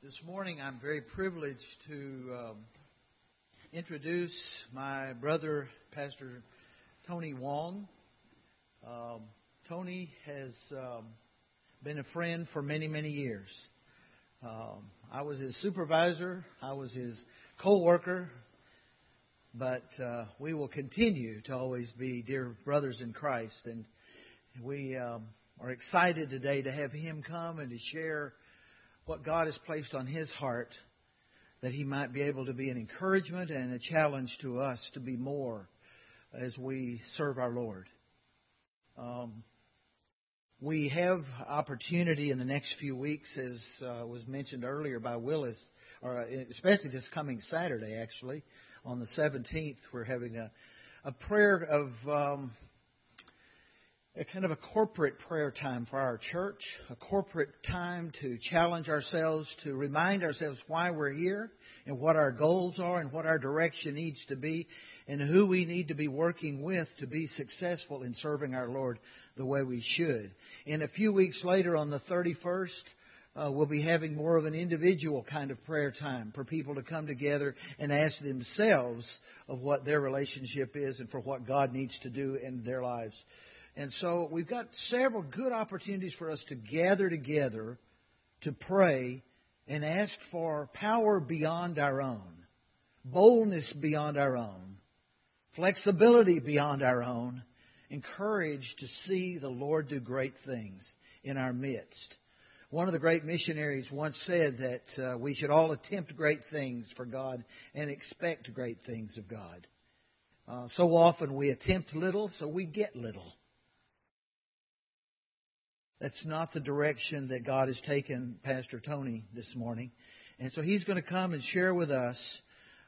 This morning, I'm very privileged to um, introduce my brother, Pastor Tony Wong. Um, Tony has um, been a friend for many, many years. Um, I was his supervisor, I was his co worker, but uh, we will continue to always be dear brothers in Christ. And we um, are excited today to have him come and to share what God has placed on his heart that he might be able to be an encouragement and a challenge to us to be more as we serve our Lord. Um, we have opportunity in the next few weeks, as uh, was mentioned earlier by Willis, or uh, especially this coming Saturday, actually, on the 17th, we're having a, a prayer of um, a kind of a corporate prayer time for our church, a corporate time to challenge ourselves, to remind ourselves why we're here and what our goals are and what our direction needs to be and who we need to be working with to be successful in serving our Lord the way we should. And a few weeks later on the 31st, uh, we'll be having more of an individual kind of prayer time for people to come together and ask themselves of what their relationship is and for what God needs to do in their lives. And so we've got several good opportunities for us to gather together to pray and ask for power beyond our own, boldness beyond our own, flexibility beyond our own, and courage to see the Lord do great things in our midst. One of the great missionaries once said that uh, we should all attempt great things for God and expect great things of God. Uh, so often we attempt little, so we get little. That's not the direction that God has taken Pastor Tony this morning. And so he's going to come and share with us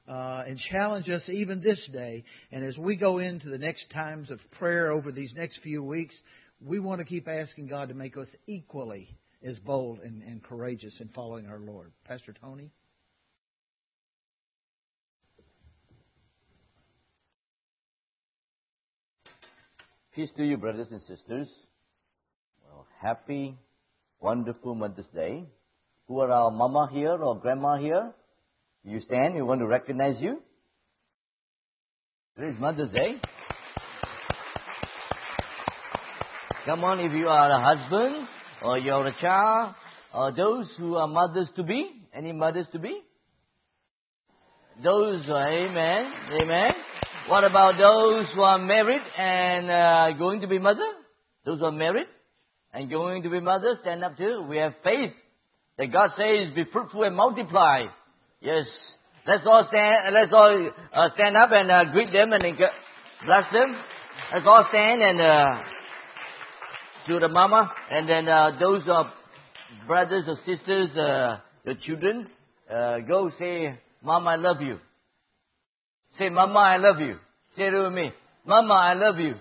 uh, and challenge us even this day. And as we go into the next times of prayer over these next few weeks, we want to keep asking God to make us equally as bold and, and courageous in following our Lord. Pastor Tony? Peace to you, brothers and sisters happy, wonderful Mother's Day. Who are our mama here or grandma here? You stand, we want to recognize you. Today is Mother's Day. Come on, if you are a husband or you're a child or those who are mothers to be, any mothers to be? Those, uh, amen, amen. What about those who are married and uh, going to be mother? Those who are married? And going to be mothers, stand up too. We have faith that God says, be fruitful and multiply. Yes. Let's all stand, let's all uh, stand up and uh, greet them and bless them. Let's all stand and uh, to the mama and then uh, those uh, brothers or sisters, the children, uh, go say, Mama, I love you. Say, Mama, I love you. Say it with me. Mama, I love you.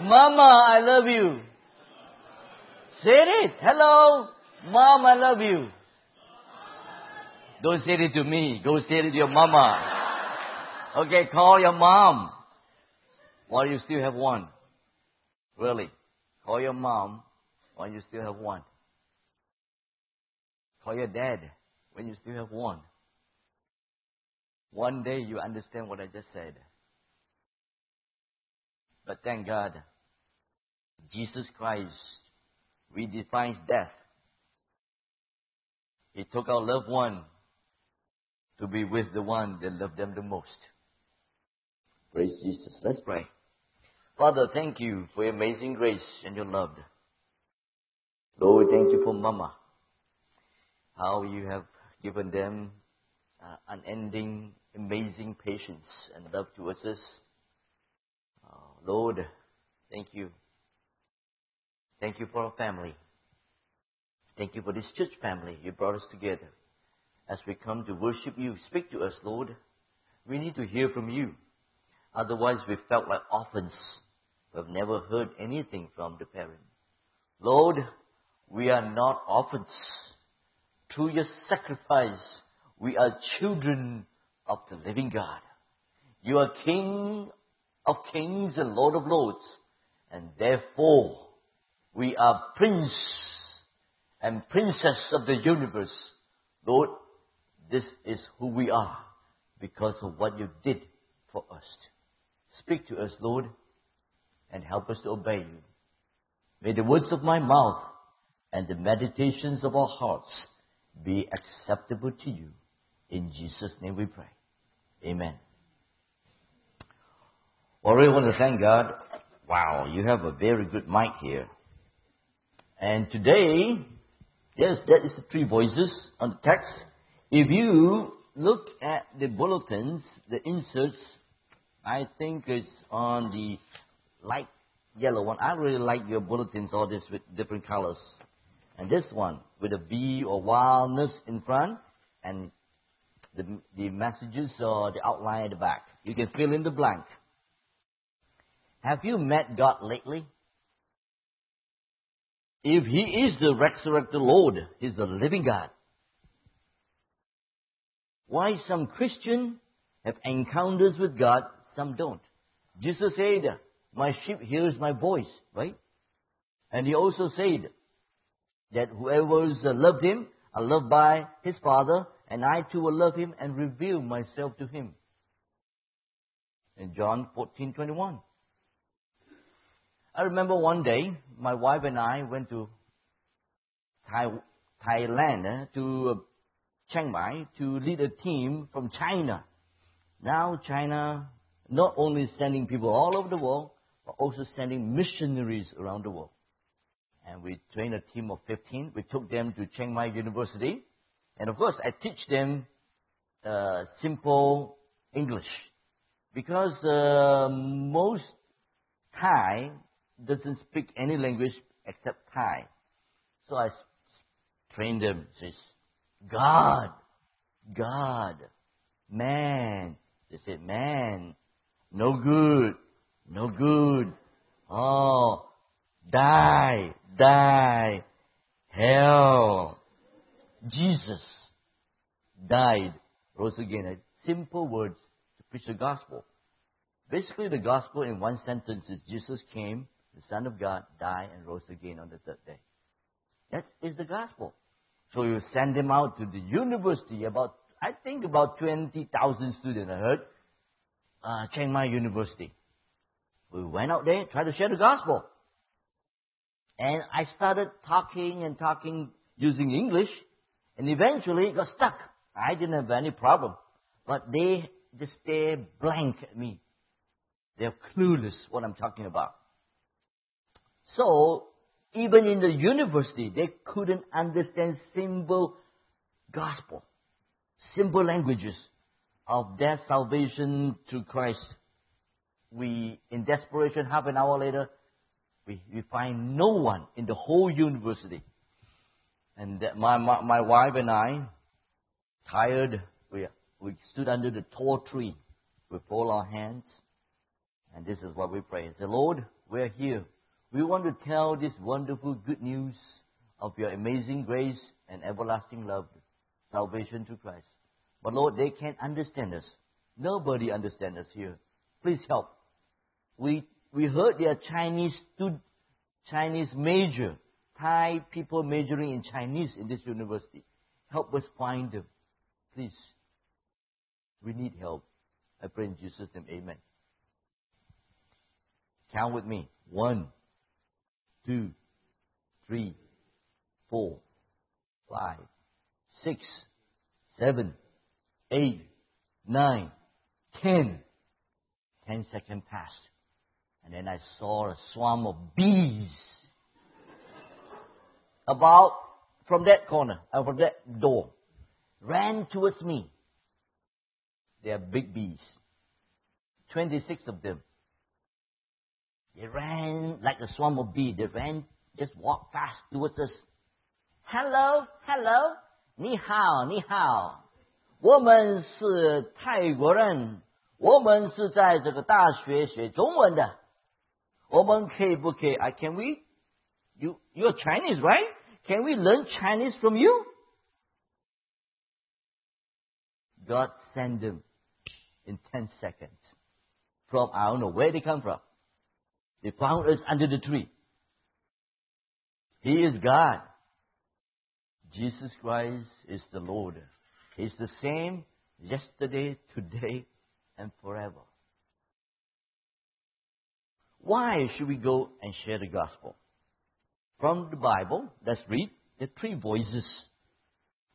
Mama, I love you. Say it. Hello. Mom, I love you. Don't say it to me. Go say it to your mama. Okay, call your mom. While you still have one. Really. Call your mom while you still have one. Call your dad when you still have one. One day you understand what I just said. But thank God, Jesus Christ redefines death. He took our loved one to be with the one that loved them the most. Praise Jesus. Let's pray. Father, thank you for your amazing grace and your love. Lord, we thank you for Mama. How you have given them uh, unending, amazing patience and love towards us. Uh, Lord, thank you Thank you for our family. Thank you for this church family. You brought us together. As we come to worship you, speak to us, Lord. We need to hear from you. Otherwise, we felt like orphans who have never heard anything from the parent. Lord, we are not orphans. Through your sacrifice, we are children of the living God. You are King of kings and Lord of lords, and therefore we are prince and Princess of the universe. Lord, this is who we are because of what you did for us. Speak to us, Lord, and help us to obey you. May the words of my mouth and the meditations of our hearts be acceptable to you. In Jesus' name we pray. Amen. Well, I really want to thank God. Wow, you have a very good mic here. And today, yes, that is the three voices on the text. If you look at the bulletins, the inserts, I think it's on the light yellow one. I really like your bulletins, all this with different colors. And this one with a V or wildness in front and the, the messages or the outline at the back. You can fill in the blank. Have you met God lately? If He is the resurrected Lord, He's the living God. Why some Christians have encounters with God, some don't. Jesus said, My sheep hears my voice, right? And He also said, that whoever loved him are loved by his Father, and I too will love him and reveal myself to him. In John 14:21. I remember one day my wife and I went to Thai, Thailand eh, to Chiang Mai to lead a team from China. Now China not only sending people all over the world, but also sending missionaries around the world and we trained a team of 15. We took them to Chiang Mai University. And of course, I teach them uh, simple English because uh, most Thai doesn't speak any language except Thai. So I train them. Says, God, God, man. They said, man, no good, no good. Oh, die, die, hell. Jesus died, rose again. Simple words to preach the gospel. Basically, the gospel in one sentence is Jesus came, the Son of God, died, and rose again on the third day. That is the gospel. So you send them out to the university, about, I think about 20,000 students, I heard, uh, Chiang Mai University. We went out there, tried to share the gospel. And I started talking and talking using English, and eventually it got stuck. I didn't have any problem. But they just stare blank at me. They're clueless what I'm talking about. So, even in the university, they couldn't understand simple gospel, simple languages of their salvation to Christ. We, in desperation, half an hour later, we, we find no one in the whole university. And uh, my, my, my wife and I, tired, we, we stood under the tall tree. We fold our hands. And this is what we pray. Say, Lord, we're here. We want to tell this wonderful good news of your amazing grace and everlasting love, salvation to Christ. But Lord, they can't understand us. Nobody understands us here. Please help. We we heard there are Chinese stud, Chinese major, Thai people majoring in Chinese in this university. Help us find them. Please. We need help. I pray in Jesus' name, amen. Count with me. One, two, three, four, five, six, seven, eight, nine, ten. Ten seconds passed. And then I saw a swarm of bees about from that corner, uh, from that door, ran towards me. They are big bees. 26 of them. They ran like a swarm of bees. They ran, just walked fast towards us. Hello, hello, 你好，你好，我们是泰国人，我们是在这个大学学中文的。我们可以不可以？I can we? You you're Chinese, right? Can we learn Chinese from you? God sent them in ten seconds. From I don't know where they come from. They found us under the tree. He is God. Jesus Christ is the Lord. He's the same yesterday, today, and forever. Why should we go and share the gospel? From the Bible, let's read the three voices.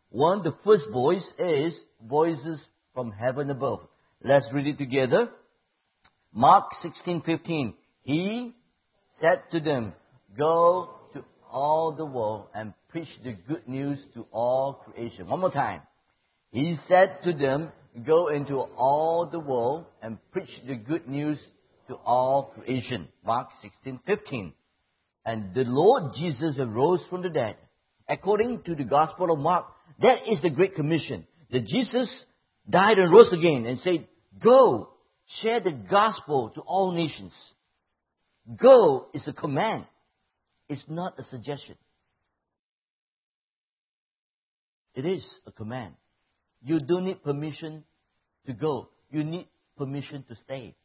One, the first voice is voices from heaven above. Let's read it together. Mark 16:15. He said to them, "Go to all the world and preach the good news to all creation." One more time. He said to them, "Go into all the world and preach the good news to all creation." Mark 16:15. And the Lord Jesus arose from the dead. According to the Gospel of Mark, that is the Great Commission. That Jesus died and rose again and said, Go, share the gospel to all nations. Go is a command. It's not a suggestion. It is a command. You don't need permission to go. You need permission to stay.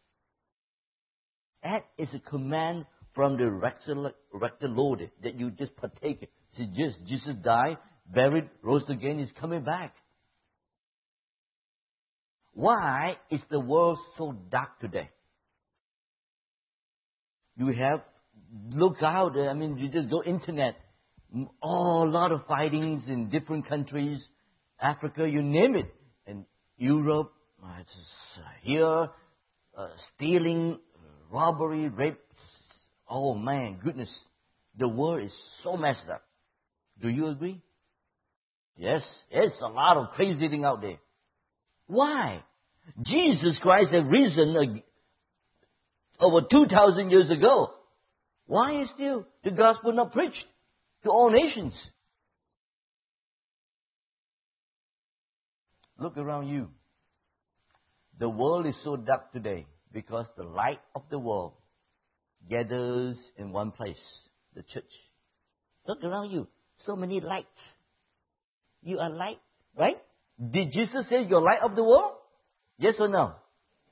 That is a command from the rector Lord that you just partake. See, just Jesus died, buried, rose again, he's coming back. Why is the world so dark today? You have look out. I mean, you just go internet. Oh, a lot of fightings in different countries, Africa, you name it, and Europe, uh, here, uh, stealing, robbery, rape. Oh man, goodness, the world is so messed up. Do you agree? Yes, it's a lot of crazy thing out there. Why? Jesus Christ had risen over 2,000 years ago. Why is still the gospel not preached to all nations? Look around you. The world is so dark today because the light of the world gathers in one place, the church. Look around you. So many lights. You are light, right? Did Jesus say you're light of the world? Yes or no?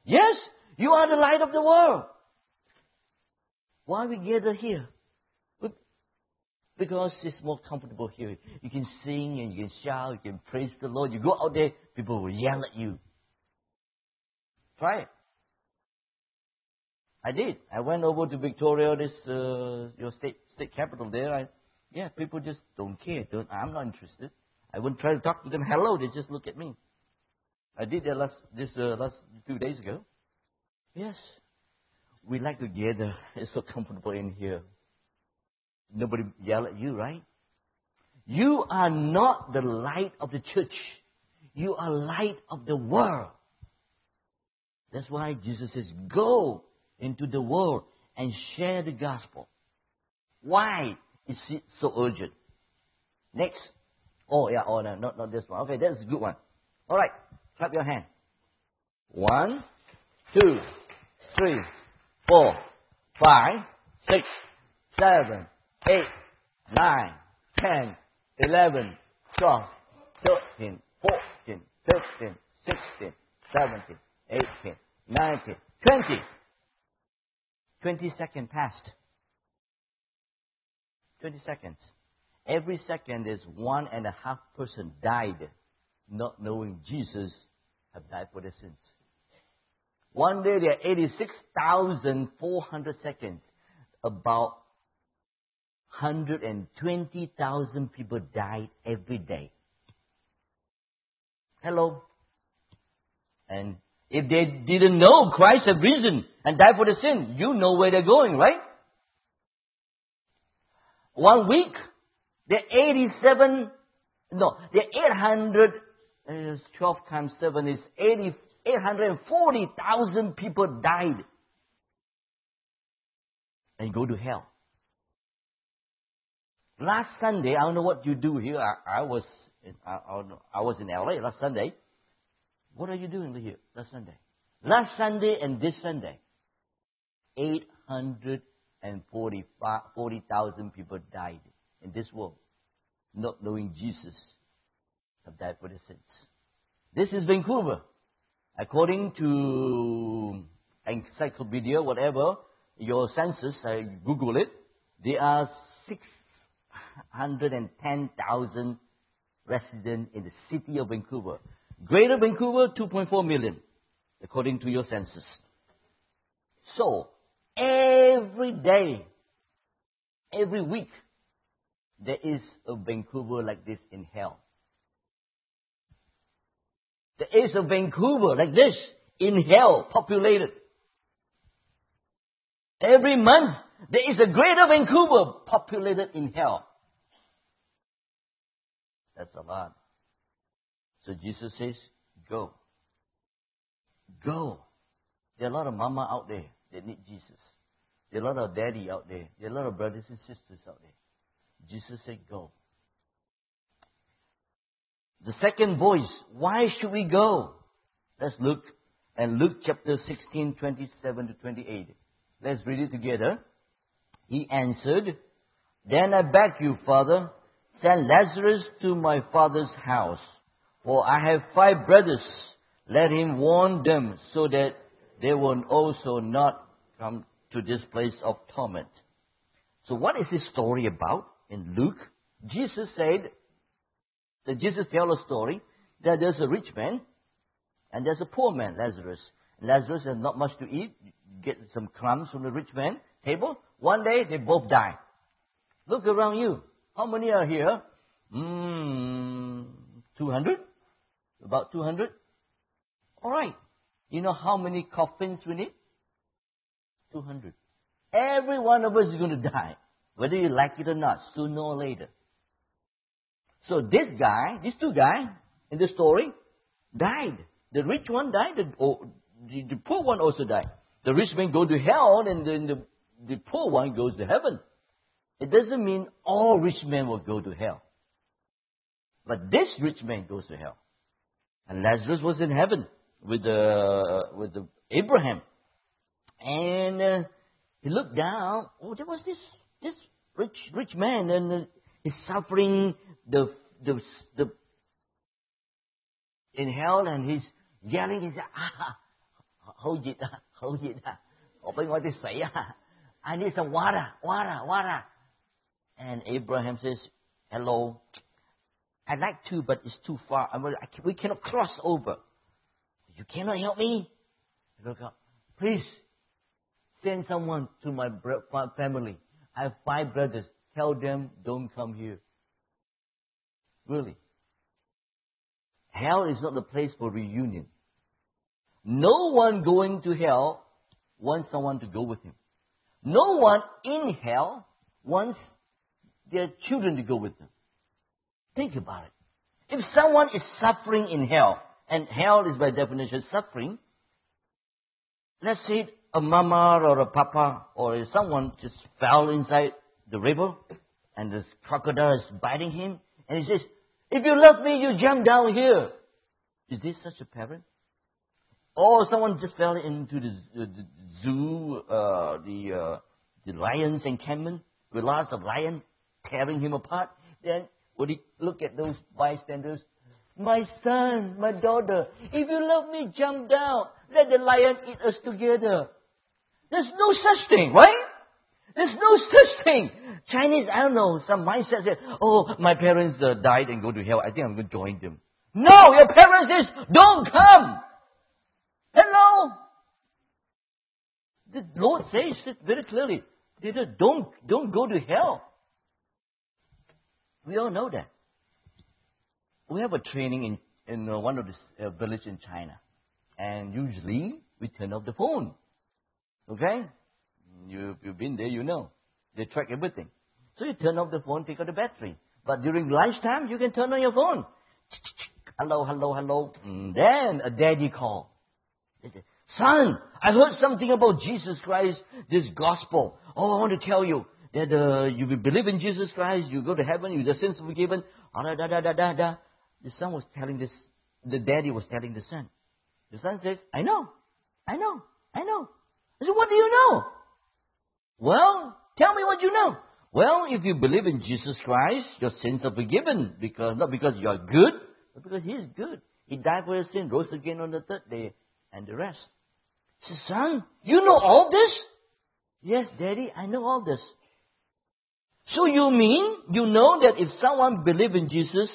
Yes, you are the light of the world. Why we gather here? Because it's more comfortable here. You can sing and you can shout, you can praise the Lord. You go out there, people will yell at you. Try it. I did. I went over to Victoria, this uh, your state state capital there. I, yeah, people just don't care. Don't, I'm not interested. I wouldn't try to talk to them. Hello, they just look at me. I did that last this uh, last two days ago. Yes, we like to gather. It's so comfortable in here. Nobody yell at you, right? You are not the light of the church. You are light of the world. That's why Jesus says, "Go into the world and share the gospel." Why is it so urgent? Next. Oh yeah. Oh no, not not this one. Okay, that's a good one. All right. Clap your hand. One, two, three, four, five, six, seven, eight, nine, ten, eleven, twelve, thirteen, fourteen, fifteen, sixteen, seventeen, eighteen, nineteen, twenty. Twenty seconds passed. Twenty seconds. Every second is one and a half person died not knowing Jesus have died for their sins. One day there are 86,400 seconds. About 120,000 people died every day. Hello? And if they didn't know Christ had risen and died for the sin, you know where they're going, right? One week, there are 87, no, there are 800 uh, 12 times 7 is 80, 840,000 people died and go to hell. Last Sunday, I don't know what you do here. I, I was in, I, I was in LA last Sunday. What are you doing here last Sunday? Last Sunday and this Sunday, 840,000 people died in this world, not knowing Jesus have died for their sins. This is Vancouver. According to encyclopedia, whatever, your census, I Google it, there are 610,000 residents in the city of Vancouver. Greater Vancouver, 2.4 million, according to your census. So, every day, every week, there is a Vancouver like this in hell. There is a Vancouver like this in hell, populated. Every month, there is a greater Vancouver populated in hell. That's a lot. So Jesus says, go. Go. There are a lot of mama out there that need Jesus. There are a lot of daddy out there. There are a lot of brothers and sisters out there. Jesus said, go. The second voice, why should we go? Let's look and Luke chapter 16, 27 to 28. Let's read it together. He answered, Then I beg you, Father, send Lazarus to my father's house, for I have five brothers. Let him warn them so that they will also not come to this place of torment. So what is this story about in Luke? Jesus said, that Jesus tell a story that there's a rich man and there's a poor man, Lazarus. Lazarus has not much to eat, get some crumbs from the rich man table. One day they both die. Look around you. How many are here? Hmm, 200? About 200? Alright. You know how many coffins we need? 200. Every one of us is going to die. Whether you like it or not, sooner or later. So this guy, these two guys in the story, died. The rich one died, the, oh, the, the poor one also died. The rich man go to hell, and then the, the poor one goes to heaven. It doesn't mean all rich men will go to hell. But this rich man goes to hell. And Lazarus was in heaven with, the, with the Abraham. And uh, he looked down. Oh, there was this, this rich, rich man, and uh, he's suffering the, the, the, in hell, and he's yelling. He said, ah, hold it, hold it. Open what they say. I need some water, water, water. And Abraham says, hello. I'd like to, but it's too far. I mean, I we cannot cross over. You cannot help me? Look up. Please, send someone to my family. I have five brothers. Tell them don't come here. Really. Hell is not the place for reunion. No one going to hell wants someone to go with him. No one in hell wants their children to go with them. Think about it. If someone is suffering in hell, and hell is by definition suffering, let's say a mama or a papa or someone just fell inside the river and the crocodile is biting him and he says, if you love me, you jump down here. Is this such a parent? Or someone just fell into the, the, the zoo, uh, the, uh, the lion's encampment with lots of lions tearing him apart. Then would he look at those bystanders? My son, my daughter, if you love me, jump down. Let the lion eat us together. There's no such thing, right? There's no such thing. Chinese, I don't know, some mindset said, oh, my parents uh, died and go to hell. I think I'm going to join them. No, your parents says, don't come. Hello. The Lord says it very clearly. They don't, don't go to hell. We all know that. We have a training in, in uh, one of the uh, village in China. And usually we turn off the phone. Okay? You, you've been there, you know. They track everything. So you turn off the phone, take out the battery. But during lunchtime, you can turn on your phone. Hello, hello, hello. And then a daddy call. Son, I heard something about Jesus Christ, this gospel. Oh, I want to tell you that uh, you believe in Jesus Christ, you go to heaven, you the sins forgiven. Da, da, da, da, da. The son was telling this, the daddy was telling the son. The son says, I know, I know, I know. I said, what do you know? Well, tell me what you know. Well, if you believe in Jesus Christ, your sins are forgiven because not because you are good, but because He is good. He died for your sin, rose again on the third day, and the rest. Said, son, you know all this? Yes, Daddy, I know all this. So you mean you know that if someone believes in Jesus,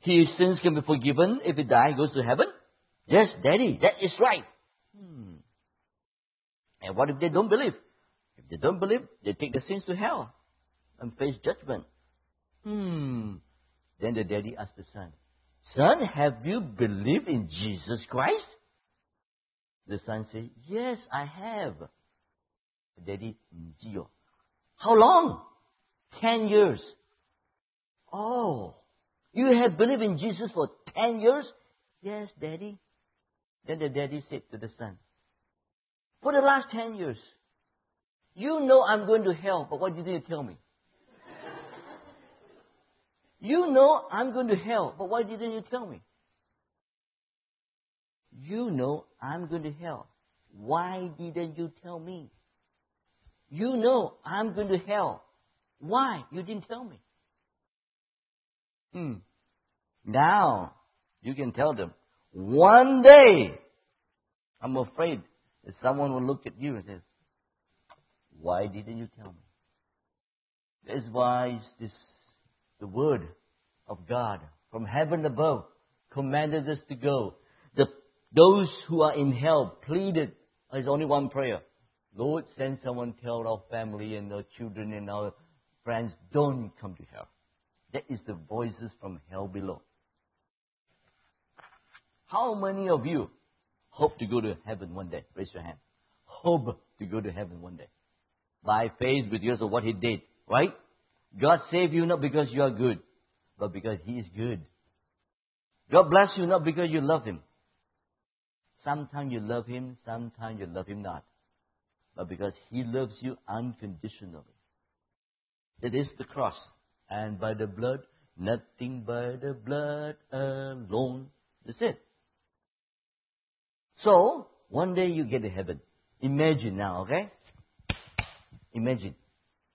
his sins can be forgiven if he dies, goes to heaven? Yes, Daddy, that is right. Hmm. And what if they don't believe? They don't believe, they take the sins to hell and face judgment. Hmm. Then the daddy asked the son, Son, have you believed in Jesus Christ? The son said, Yes, I have. Daddy, Gio. How long? Ten years. Oh, you have believed in Jesus for ten years? Yes, daddy. Then the daddy said to the son, For the last ten years, you know I'm going to hell, but what you tell me? You know I'm going to hell, but why didn't you tell me? You know I'm going to hell. Why didn't you tell me? You know I'm going to hell. Why? You didn't tell me. Hmm. Now, you can tell them, one day, I'm afraid that someone will look at you and say, why didn't you tell me? That's why this the word of God from heaven above commanded us to go. The, those who are in hell pleaded, there's only one prayer. Lord, send someone tell our family and our children and our friends, don't come to hell. That is the voices from hell below. How many of you hope to go to heaven one day? Raise your hand. Hope to go to heaven one day. By faith with years of what he did, right? God saved you not because you are good, but because He is good. God bless you not because you love Him. Sometimes you love Him, sometimes you love Him not. But because He loves you unconditionally. It is the cross. And by the blood, nothing by the blood alone. That's it. So, one day you get to heaven. Imagine now, okay? Imagine.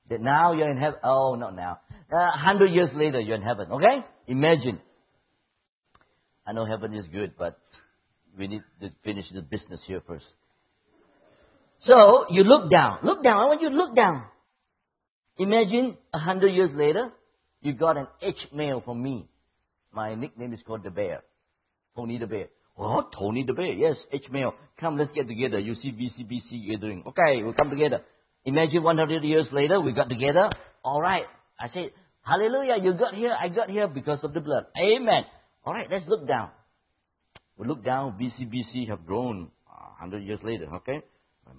That now you're in heaven. Oh, not now. A uh, hundred years later, you're in heaven. Okay? Imagine. I know heaven is good, but we need to finish the business here first. So you look down. Look down. I want you to look down. Imagine a hundred years later, you got an H mail from me. My nickname is called the Bear. Tony the Bear. Oh, Tony the Bear. Yes, H mail. Come, let's get together. You see VCBC gathering. Okay, we'll come together. Imagine 100 years later, we got together. All right. I said, Hallelujah, you got here, I got here because of the blood. Amen. All right, let's look down. We look down, VCBC have grown uh, 100 years later, okay?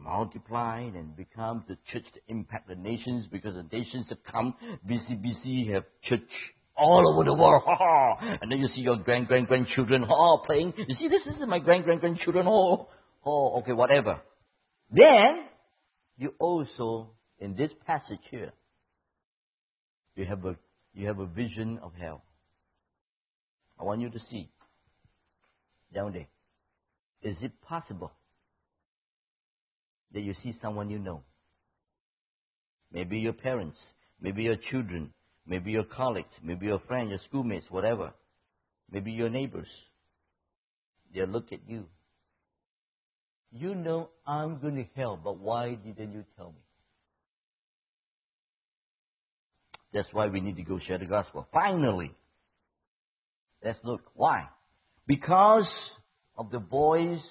multiplied and become the church to impact the nations because the nations have come. VCBC have church all over the world. and then you see your grand, grand, grandchildren oh, playing. You see, this is my grand, grand, grandchildren. Oh, oh, okay, whatever. Then, you also, in this passage here, you have a, you have a vision of hell. I want you to see down there. Is it possible that you see someone you know? Maybe your parents, maybe your children, maybe your colleagues, maybe your friends, your schoolmates, whatever. Maybe your neighbors. They look at you you know I'm going to hell, but why didn't you tell me? That's why we need to go share the gospel. Finally, let's look. Why? Because of the voice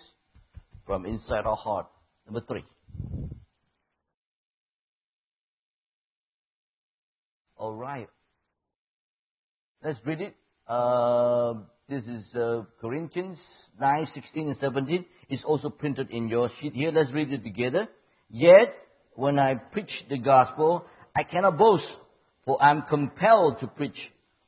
from inside our heart. Number three. All right. Let's read it. Uh, this is uh, Corinthians 9, 16 and 17 is also printed in your sheet here. Let's read it together. Yet, when I preach the gospel, I cannot boast, for I am compelled to preach.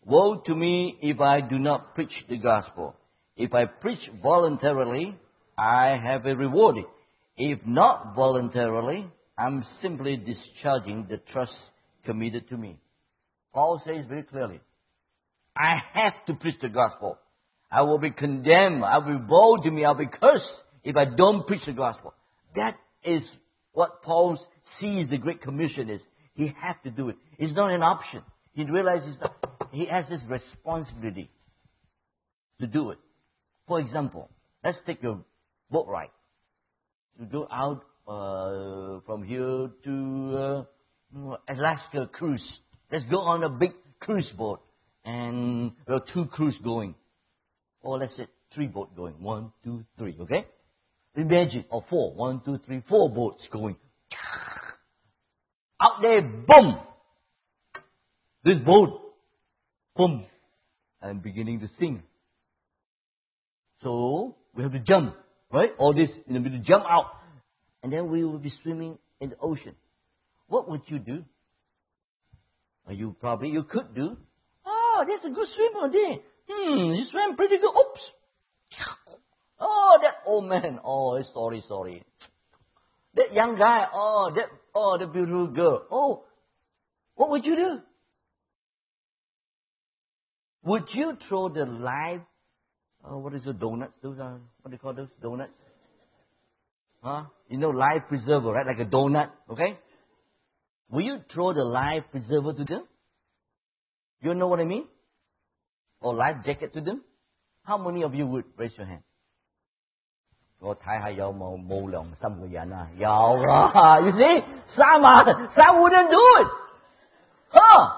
Woe to me if I do not preach the gospel. If I preach voluntarily, I have a reward. If not voluntarily, I'm simply discharging the trust committed to me. Paul says very clearly, I have to preach the gospel. I will be condemned. I will be woe to me. I'll be cursed if I don't preach the gospel. That is what Paul sees the Great Commission is. He has to do it. It's not an option. He realizes that he has this responsibility to do it. For example, let's take a boat ride. You go out uh, from here to uh, Alaska cruise. Let's go on a big cruise boat. and there are two crews going. Or let's say three boats going. One, two, three, okay? Imagine, or four. One, two, three, four boats going. Out there, boom! This boat, boom, and beginning to sink. So, we have to jump, right? All this, in the middle, jump out. And then we will be swimming in the ocean. What would you do? You probably, you could do. Oh, there's a good swimmer there. Hmm, you swam pretty good. Oops. Oh, that old man. Oh, sorry, sorry. That young guy. Oh, that, oh, the beautiful girl. Oh, what would you do? Would you throw the live, oh, what is the donuts? Those are, what do you call those? Donuts? Huh? You know, live preserver, right? Like a donut, okay? Will you throw the life preserver to them? You know what I mean? Or life jacket to them? How many of you would raise your hand? 我睇下有冇冇良心嘅人啊？有啊！You see, some are, some wouldn't do it. Huh?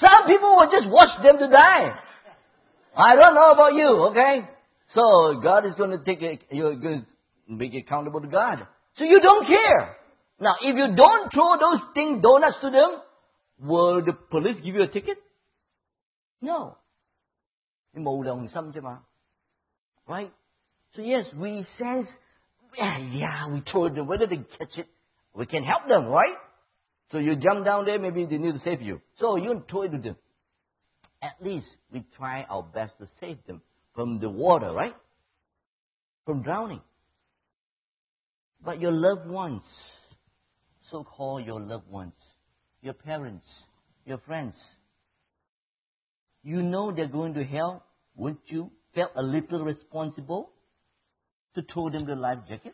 Some people would just watch them to die. I don't know about you, okay? So God is going to take it, you're going to make it accountable to God. So you don't care. Now, if you don't throw those things, donuts to them, will the police give you a ticket? No. Right? So yes, we sense, yeah, yeah, we throw it, whether they catch it, we can help them, right? So you jump down there, maybe they need to save you. So you told them. At least we try our best to save them from the water, right? From drowning. But your loved ones, so called your loved ones, your parents, your friends. You know they're going to hell. Wouldn't you feel a little responsible to throw them the life jacket?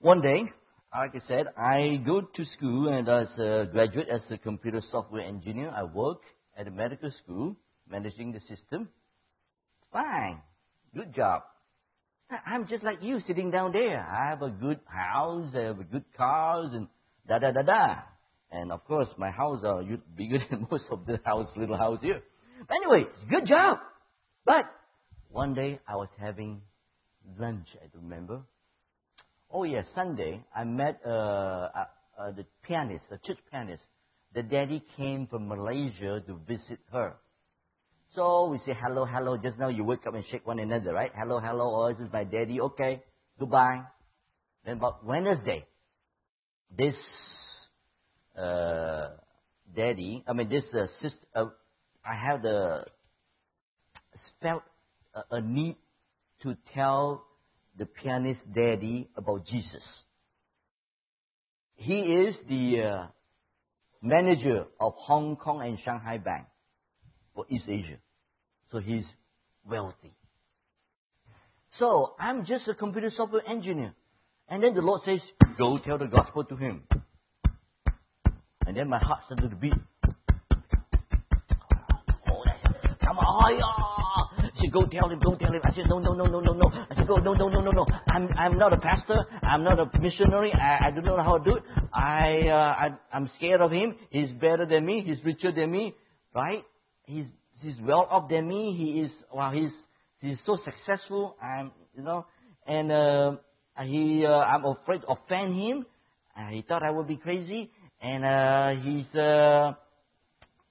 One day, like I said, I go to school and as a graduate as a computer software engineer, I work at a medical school managing the system. Fine. Good job. I'm just like you sitting down there. I have a good house, I have a good cars, and da da da da. And of course, my house are bigger than most of the house, little house here. But anyway, good job. But one day I was having lunch, I remember. Oh yeah, Sunday I met uh, uh, uh, the pianist, the church pianist. The daddy came from Malaysia to visit her. So we say hello, hello. Just now you wake up and shake one another, right? Hello, hello. Oh, this is my daddy. Okay, goodbye. Then about Wednesday, this uh, daddy, I mean this uh, sister, uh, I have the felt a, a need to tell the pianist daddy about Jesus. He is the uh, manager of Hong Kong and Shanghai Bank for East Asia. So he's wealthy. So I'm just a computer software engineer. And then the Lord says, Go tell the gospel to him. And then my heart started to beat. Come on, go tell him, go tell him. I said, no, no, no, no, no, no. I said, go, no, no, no, no, no. I'm, I'm not a pastor. I'm not a missionary. I, I don't know how to do it. I, uh, I, I'm scared of him. He's better than me. He's richer than me, right? He's he's well off than me. He is well. He's he's so successful. I'm you know, and uh, he uh, I'm afraid to offend him. Uh, he thought I would be crazy, and uh, he's uh,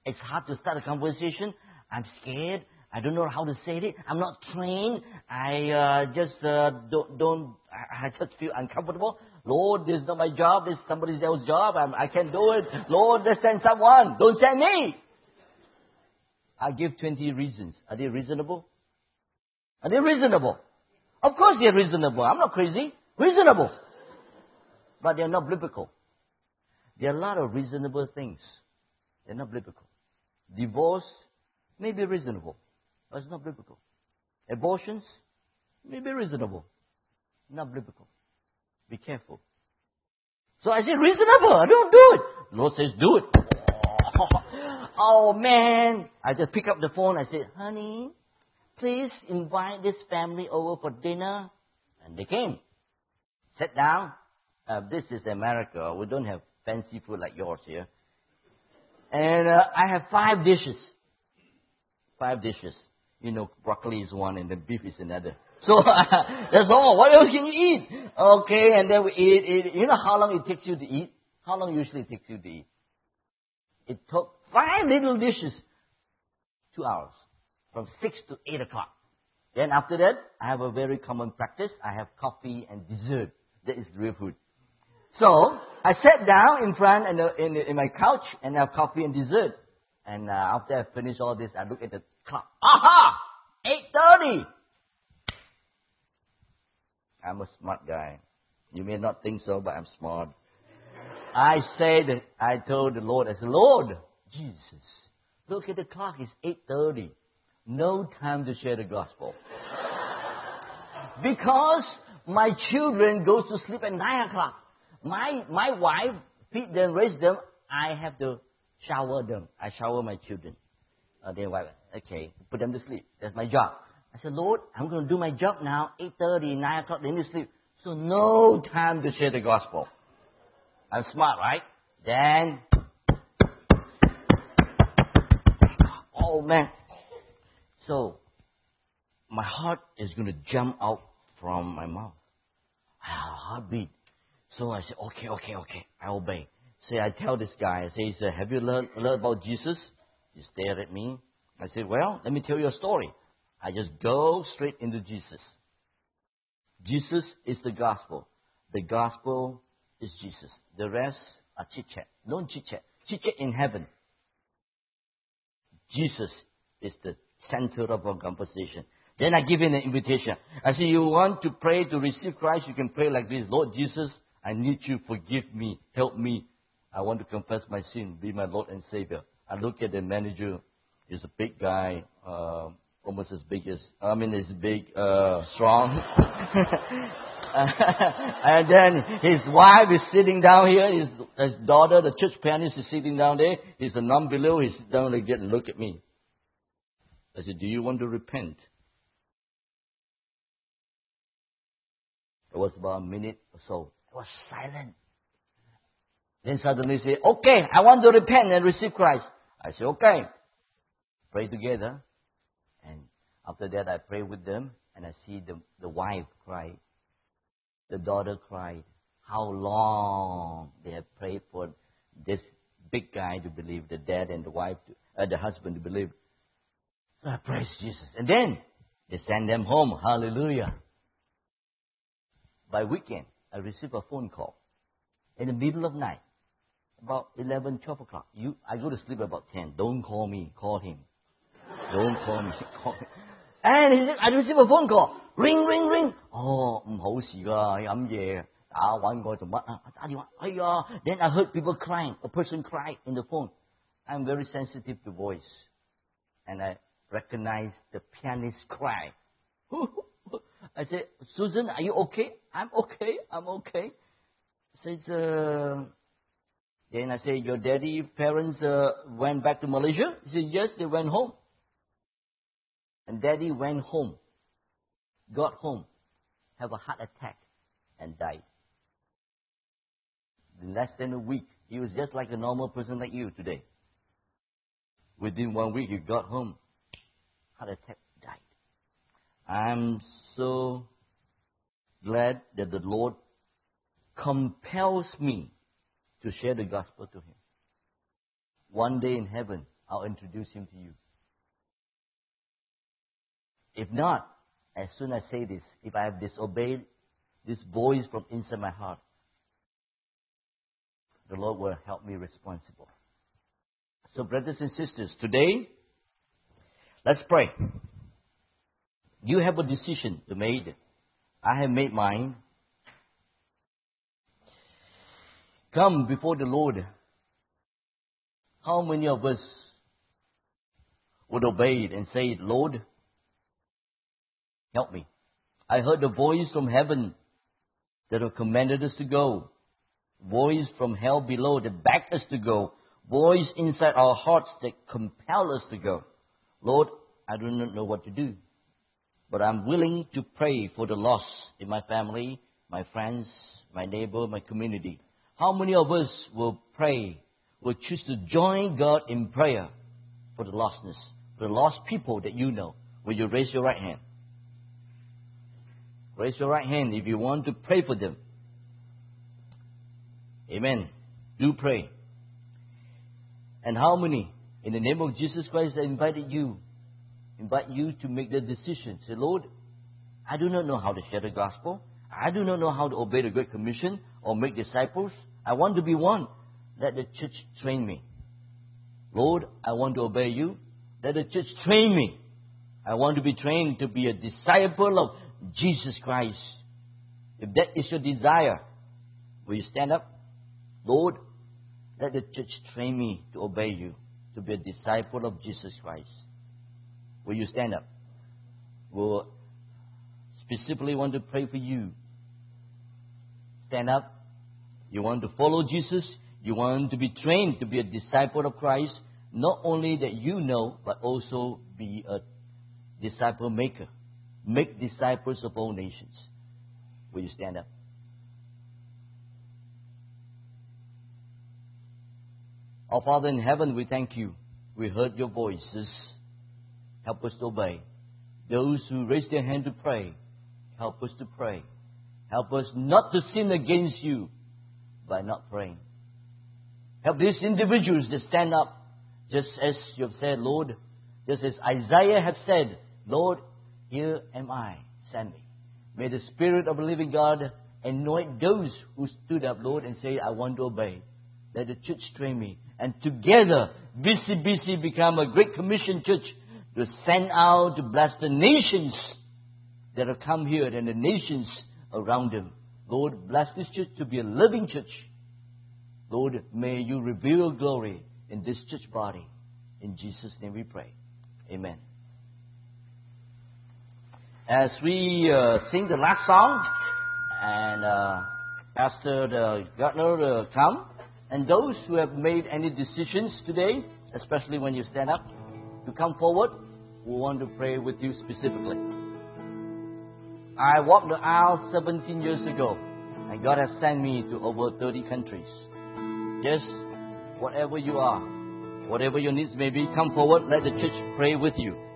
it's hard to start a conversation. I'm scared. I don't know how to say it. I'm not trained. I uh, just uh, don't, don't. I just feel uncomfortable. Lord, this is not my job. This is somebody else's job. I'm, I can't do it. Lord, just send someone. Don't send me. I give 20 reasons. Are they reasonable? Are they reasonable? Of course they're reasonable. I'm not crazy. Reasonable. But they're not biblical. There are a lot of reasonable things. They're not biblical. Divorce may be reasonable, it's not biblical. Abortions may be reasonable, not biblical. Be careful. So I say reasonable. I don't do it. Lord says do it. Oh man. I just pick up the phone. I said, honey, please invite this family over for dinner. And they came. Sat down. Uh, this is America. We don't have fancy food like yours here. And uh, I have five dishes. Five dishes. You know, broccoli is one and then beef is another. So that's all. What else can you eat? Okay, and then we eat, eat. You know how long it takes you to eat? How long usually it takes you to eat? It took five little dishes, two hours, from six to eight o'clock. Then after that, I have a very common practice. I have coffee and dessert. That is real food. So I sat down in front in, in, in my couch and have coffee and dessert. And uh, after I finish all this, I look at the clock. Aha! Eight thirty. I'm a smart guy. You may not think so, but I'm smart. I said, I told the Lord, I said, Lord, Jesus, look at the clock. It's 8.30. No time to share the gospel. because my children go to sleep at 9 o'clock. My, my wife feed them, raise them. I have to shower them. I shower my children. Uh, they wife, okay, put them to sleep. That's my job. I said, Lord, I'm going to do my job now. 8.30, 9 o'clock, they need to sleep. So no time to share the gospel. I'm smart, right? Then, oh man. So, my heart is going to jump out from my mouth. I have Ah, heartbeat. So I said, okay, okay, okay. I obey. So I tell this guy, I say, have you learned, learned about Jesus? He stared at me. I said, well, let me tell you a story. I just go straight into Jesus. Jesus is the gospel. The gospel is Jesus. The rest are chit chat. Don't chit chat. Chit chat in heaven. Jesus is the center of our conversation. Then I give him an invitation. I say, you want to pray to receive Christ? You can pray like this. Lord Jesus, I need you. Forgive me. Help me. I want to confess my sin. Be my Lord and Savior. I look at the manager. He's a big guy, uh, almost as big as, I mean, as big, uh, strong. and then his wife is sitting down here. His, his daughter, the church pianist, is sitting down there. He's a nun below. He's down that and look at me. I said, Do you want to repent? It was about a minute or so. It was silent. Then suddenly he said, Okay, I want to repent and receive Christ. I said, Okay. Pray together. And after that, I pray with them and I see the, the wife cry. The daughter cried. How long they have prayed for this big guy to believe, the dad and the wife, to, uh, the husband to believe. So I praise Jesus. And then they send them home. Hallelujah. By weekend, I receive a phone call in the middle of night, about 11, 12 o'clock. You, I go to sleep about 10. Don't call me. Call him. Don't call me. Call him. And he said, I receive a phone call. Ring, ring, ring. Oh, 唔好事㗎，饮嘢打揾我做乜啊？打电话，哎呀！Then I heard people crying. A person cried in the phone. I'm very sensitive to voice, and I recognize the pianist cry. I said, Susan, are you okay? I'm okay. I'm okay. Says, uh, then I say, your daddy parents uh, went back to Malaysia. He said, yes, they went home. And daddy went home, got home, have a heart attack, and died. In less than a week, he was just like a normal person like you today. Within one week, he got home, heart attack, died. I'm so glad that the Lord compels me to share the gospel to him. One day in heaven, I'll introduce him to you. If not, as soon as I say this, if I have disobeyed this voice from inside my heart, the Lord will help me responsible. So, brothers and sisters, today, let's pray. You have a decision to make. I have made mine. Come before the Lord. How many of us would obey and say, Lord, help me? I heard a voice from heaven that have commanded us to go. Voice from hell below that begged us to go. Voice inside our hearts that compel us to go. Lord, I do not know what to do. But I'm willing to pray for the lost in my family, my friends, my neighbor, my community. How many of us will pray, will choose to join God in prayer for the lostness, for the lost people that you know, will you raise your right hand? Raise your right hand if you want to pray for them. Amen. Do pray. And how many, in the name of Jesus Christ, I invited you, invite you to make the decision. Say, Lord, I do not know how to share the gospel. I do not know how to obey the Great Commission or make disciples. I want to be one. Let the church train me. Lord, I want to obey you. Let the church train me. I want to be trained to be a disciple of Jesus Christ. If that is your desire, will you stand up? Lord, let the church train me to obey you, to be a disciple of Jesus Christ. Will you stand up? Will specifically want to pray for you. Stand up. You want to follow Jesus. You want to be trained to be a disciple of Christ. Not only that you know, but also be a disciple maker. Make disciples of all nations. Will you stand up? Our Father in heaven, we thank you. We heard your voices. Help us to obey. Those who raise their hand to pray, help us to pray. Help us not to sin against you by not praying. Help these individuals to stand up, just as you have said, Lord, just as Isaiah had said, Lord, here am I, send me. May the Spirit of the living God anoint those who stood up, Lord, and say, I want to obey. Let the church train me. And together, BCBC become a great commission church to send out to bless the nations that have come here and the nations around them. Lord, bless this church to be a living church. Lord, may you reveal glory in this church body. In Jesus' name we pray. Amen. As we uh, sing the last song, and uh, Pastor the Gardner uh, come, and those who have made any decisions today, especially when you stand up, to come forward, we want to pray with you specifically. I walked the aisle 17 years ago, and God has sent me to over 30 countries. Just whatever you are, whatever your needs may be, come forward, let the church pray with you.